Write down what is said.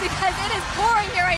because it is pouring here right